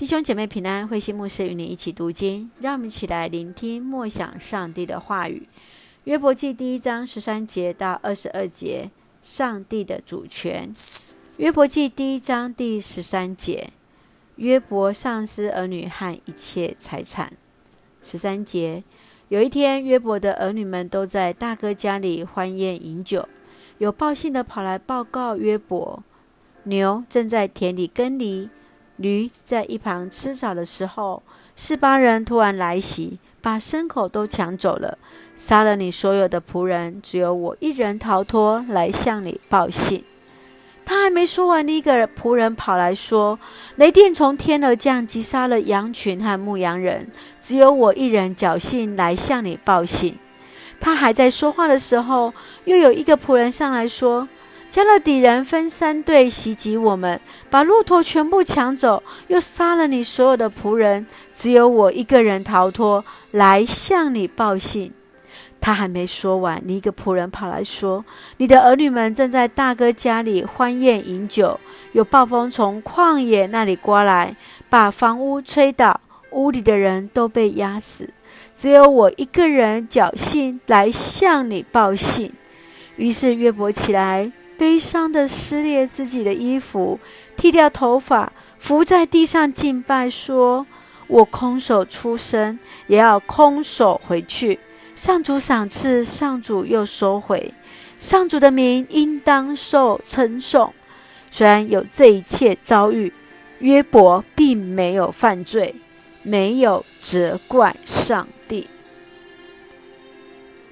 弟兄姐妹平安，慧心牧师与你一起读经，让我们一起来聆听默想上帝的话语。约伯记第一章十三节到二十二节，上帝的主权。约伯记第一章第十三节，约伯丧失儿女和一切财产。十三节，有一天，约伯的儿女们都在大哥家里欢宴饮酒，有报信的跑来报告约伯，牛正在田里耕犁。驴在一旁吃草的时候，示巴人突然来袭，把牲口都抢走了，杀了你所有的仆人，只有我一人逃脱，来向你报信。他还没说完，另一个仆人跑来说：“雷电从天而降，击杀了羊群和牧羊人，只有我一人侥幸来向你报信。”他还在说话的时候，又有一个仆人上来说。迦勒底人分三队袭击我们，把骆驼全部抢走，又杀了你所有的仆人，只有我一个人逃脱，来向你报信。他还没说完，另一个仆人跑来说：“你的儿女们正在大哥家里欢宴饮酒，有暴风从旷野那里刮来，把房屋吹倒，屋里的人都被压死，只有我一个人侥幸来向你报信。”于是约伯起来。悲伤地撕裂自己的衣服，剃掉头发，伏在地上敬拜，说：“我空手出生，也要空手回去。上主赏赐，上主又收回。上主的名应当受称颂。虽然有这一切遭遇，约伯并没有犯罪，没有责怪上。”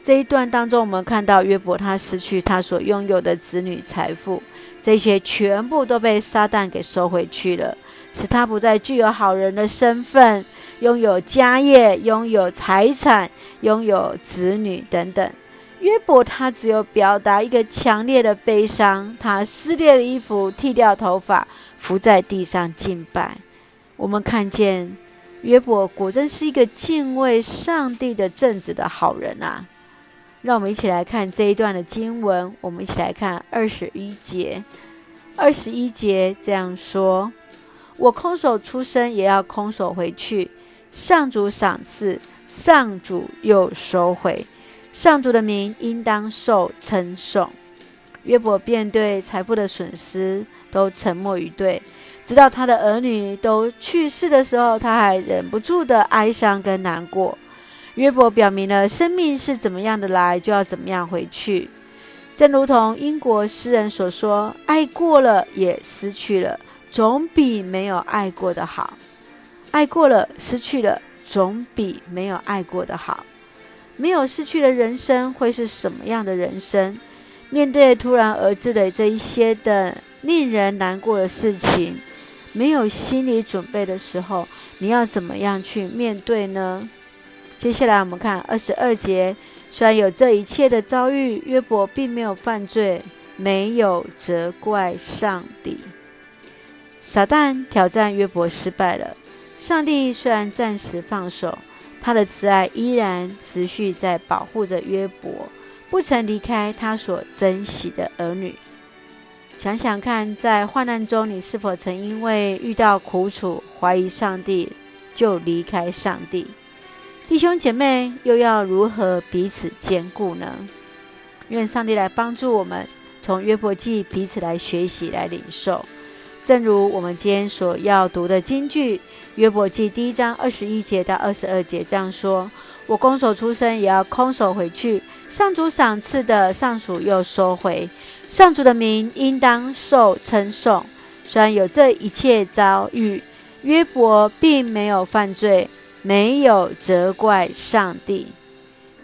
这一段当中，我们看到约伯他失去他所拥有的子女财富，这些全部都被撒旦给收回去了，使他不再具有好人的身份，拥有家业，拥有财产，拥有子女等等。约伯他只有表达一个强烈的悲伤，他撕裂了衣服，剃掉头发，伏在地上敬拜。我们看见约伯果真是一个敬畏上帝的正直的好人啊！让我们一起来看这一段的经文。我们一起来看二十一节。二十一节这样说：“我空手出生，也要空手回去。上主赏赐，上主又收回。上主的名应当受称颂。”约伯便对财富的损失都沉默以对，直到他的儿女都去世的时候，他还忍不住的哀伤跟难过。约伯表明了生命是怎么样的来，就要怎么样回去。正如同英国诗人所说：“爱过了也失去了，总比没有爱过的好。爱过了，失去了，总比没有爱过的好。没有失去的人生会是什么样的人生？面对突然而至的这一些的令人难过的事情，没有心理准备的时候，你要怎么样去面对呢？”接下来我们看二十二节，虽然有这一切的遭遇，约伯并没有犯罪，没有责怪上帝。撒旦挑战约伯失败了，上帝虽然暂时放手，他的慈爱依然持续在保护着约伯，不曾离开他所珍惜的儿女。想想看，在患难中，你是否曾因为遇到苦楚，怀疑上帝，就离开上帝？弟兄姐妹又要如何彼此兼顾呢？愿上帝来帮助我们，从约伯记彼此来学习、来领受。正如我们今天所要读的经句，约伯记第一章二十一节到二十二节这样说：“我空手出生，也要空手回去。上主赏赐的，上主又收回。上主的名应当受称颂。虽然有这一切遭遇，约伯并没有犯罪。”没有责怪上帝。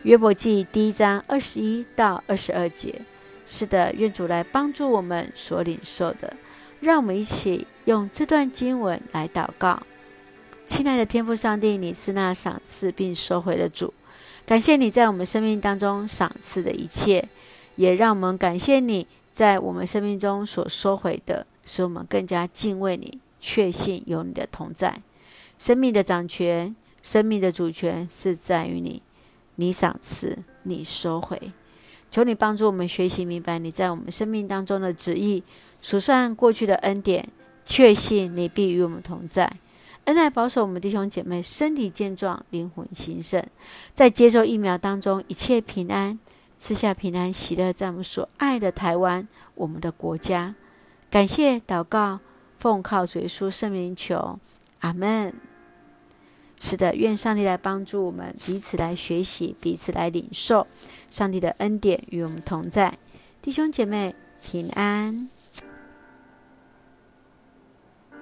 约伯记第一章二十一到二十二节，是的，愿主来帮助我们所领受的。让我们一起用这段经文来祷告。亲爱的天父上帝，你是那赏赐并收回的主，感谢你在我们生命当中赏赐的一切，也让我们感谢你在我们生命中所收回的，使我们更加敬畏你，确信有你的同在，生命的掌权。生命的主权是在于你，你赏赐，你收回。求你帮助我们学习明白你在我们生命当中的旨意，数算过去的恩典，确信你必与我们同在。恩待保守我们弟兄姐妹身体健壮，灵魂兴盛，在接受疫苗当中一切平安，赐下平安喜乐，在我们所爱的台湾，我们的国家。感谢祷告，奉靠主耶稣圣名求，阿门。是的，愿上帝来帮助我们，彼此来学习，彼此来领受上帝的恩典与我们同在，弟兄姐妹平安。